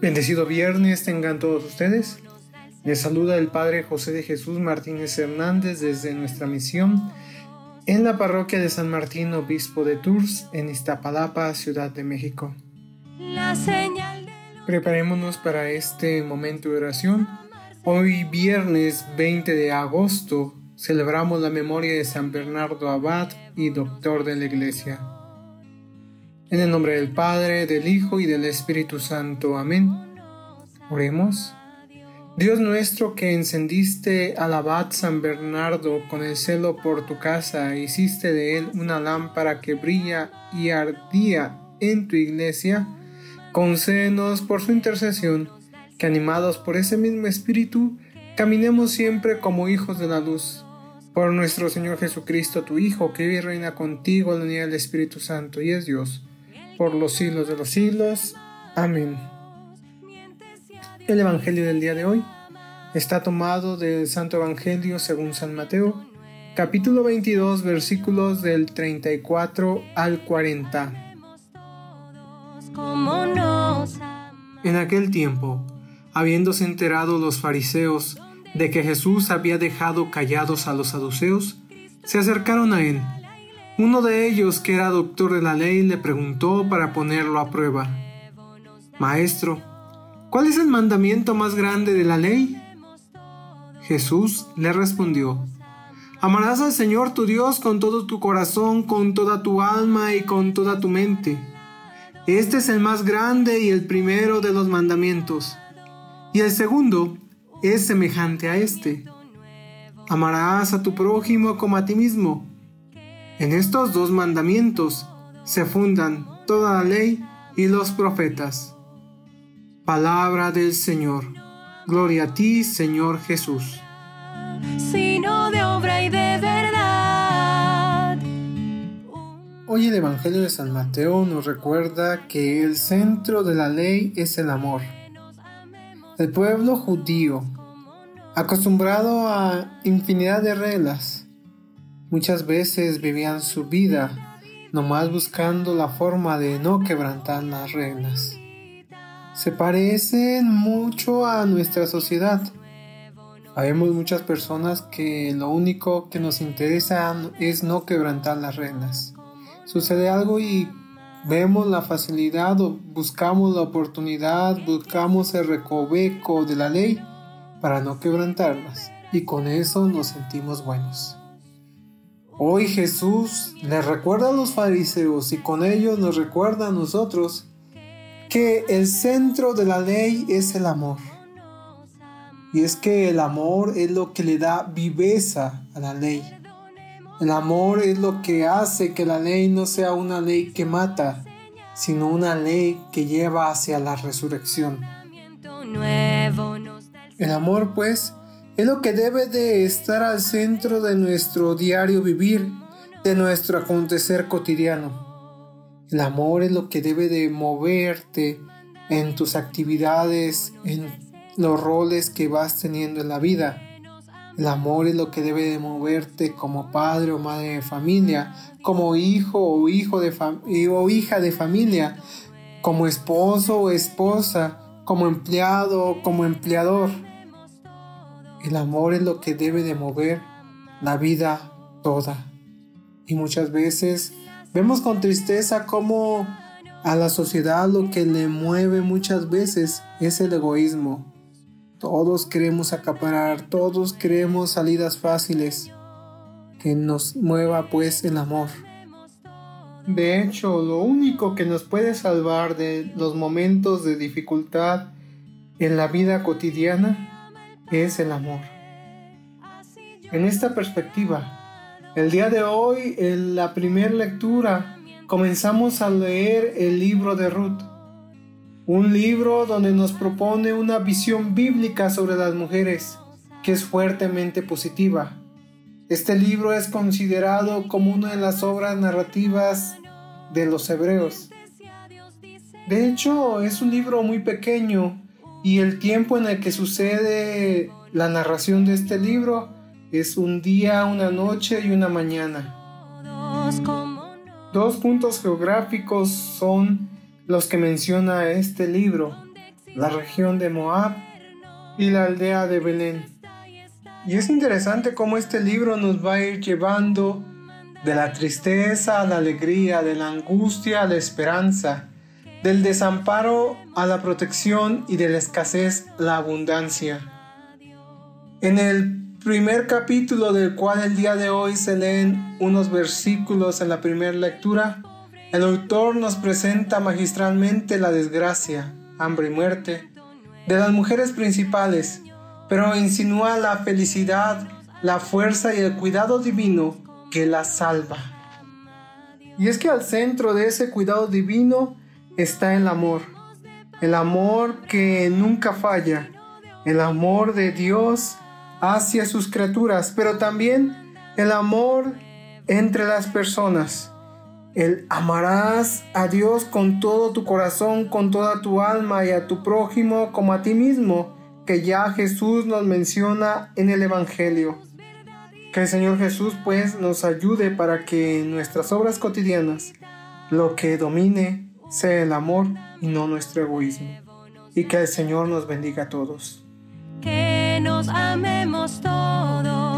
Bendecido viernes tengan todos ustedes. Les saluda el Padre José de Jesús Martínez Hernández desde nuestra misión en la parroquia de San Martín, obispo de Tours, en Iztapalapa, Ciudad de México. Preparémonos para este momento de oración. Hoy viernes 20 de agosto celebramos la memoria de San Bernardo Abad y doctor de la Iglesia. En el nombre del Padre, del Hijo y del Espíritu Santo. Amén. Oremos. Dios nuestro que encendiste al abad San Bernardo con el celo por tu casa, hiciste de él una lámpara que brilla y ardía en tu iglesia, concédenos por su intercesión que animados por ese mismo espíritu, caminemos siempre como hijos de la luz. Por nuestro Señor Jesucristo, tu Hijo, que vive y reina contigo en la unidad del Espíritu Santo y es Dios por los siglos de los siglos. Amén. El Evangelio del día de hoy está tomado del Santo Evangelio según San Mateo, capítulo 22, versículos del 34 al 40. En aquel tiempo, habiéndose enterado los fariseos de que Jesús había dejado callados a los saduceos, se acercaron a él uno de ellos, que era doctor de la ley, le preguntó para ponerlo a prueba, Maestro, ¿cuál es el mandamiento más grande de la ley? Jesús le respondió, Amarás al Señor tu Dios con todo tu corazón, con toda tu alma y con toda tu mente. Este es el más grande y el primero de los mandamientos. Y el segundo es semejante a este. Amarás a tu prójimo como a ti mismo. En estos dos mandamientos se fundan toda la ley y los profetas. Palabra del Señor. Gloria a ti, Señor Jesús. Sino de obra y de verdad. Hoy el Evangelio de San Mateo nos recuerda que el centro de la ley es el amor. El pueblo judío, acostumbrado a infinidad de reglas, Muchas veces vivían su vida nomás buscando la forma de no quebrantar las reglas. Se parecen mucho a nuestra sociedad. Habemos muchas personas que lo único que nos interesa es no quebrantar las reglas. Sucede algo y vemos la facilidad o buscamos la oportunidad, buscamos el recoveco de la ley para no quebrantarlas y con eso nos sentimos buenos. Hoy Jesús les recuerda a los fariseos y con ellos nos recuerda a nosotros que el centro de la ley es el amor. Y es que el amor es lo que le da viveza a la ley. El amor es lo que hace que la ley no sea una ley que mata, sino una ley que lleva hacia la resurrección. El amor, pues, es lo que debe de estar al centro de nuestro diario vivir, de nuestro acontecer cotidiano. El amor es lo que debe de moverte en tus actividades, en los roles que vas teniendo en la vida. El amor es lo que debe de moverte como padre o madre de familia, como hijo o, hijo de o hija de familia, como esposo o esposa, como empleado o como empleador. El amor es lo que debe de mover la vida toda. Y muchas veces vemos con tristeza cómo a la sociedad lo que le mueve muchas veces es el egoísmo. Todos queremos acaparar, todos queremos salidas fáciles. Que nos mueva pues el amor. De hecho, lo único que nos puede salvar de los momentos de dificultad en la vida cotidiana es el amor. En esta perspectiva, el día de hoy, en la primera lectura, comenzamos a leer el libro de Ruth, un libro donde nos propone una visión bíblica sobre las mujeres que es fuertemente positiva. Este libro es considerado como una de las obras narrativas de los hebreos. De hecho, es un libro muy pequeño y el tiempo en el que sucede la narración de este libro es un día, una noche y una mañana. Dos puntos geográficos son los que menciona este libro. la región de Moab y la aldea de Belén. Y es interesante cómo este libro nos va a ir llevando de la tristeza a la alegría, de la angustia a la esperanza, del desamparo a la protección y de la escasez la abundancia. En el primer capítulo del cual el día de hoy se leen unos versículos en la primera lectura, el autor nos presenta magistralmente la desgracia, hambre y muerte de las mujeres principales, pero insinúa la felicidad, la fuerza y el cuidado divino que las salva. Y es que al centro de ese cuidado divino está el amor, el amor que nunca falla, el amor de Dios hacia sus criaturas, pero también el amor entre las personas. El amarás a Dios con todo tu corazón, con toda tu alma y a tu prójimo como a ti mismo, que ya Jesús nos menciona en el Evangelio. Que el Señor Jesús pues nos ayude para que en nuestras obras cotidianas lo que domine sea el amor y no nuestro egoísmo. Y que el Señor nos bendiga a todos. Que nos amemos todos.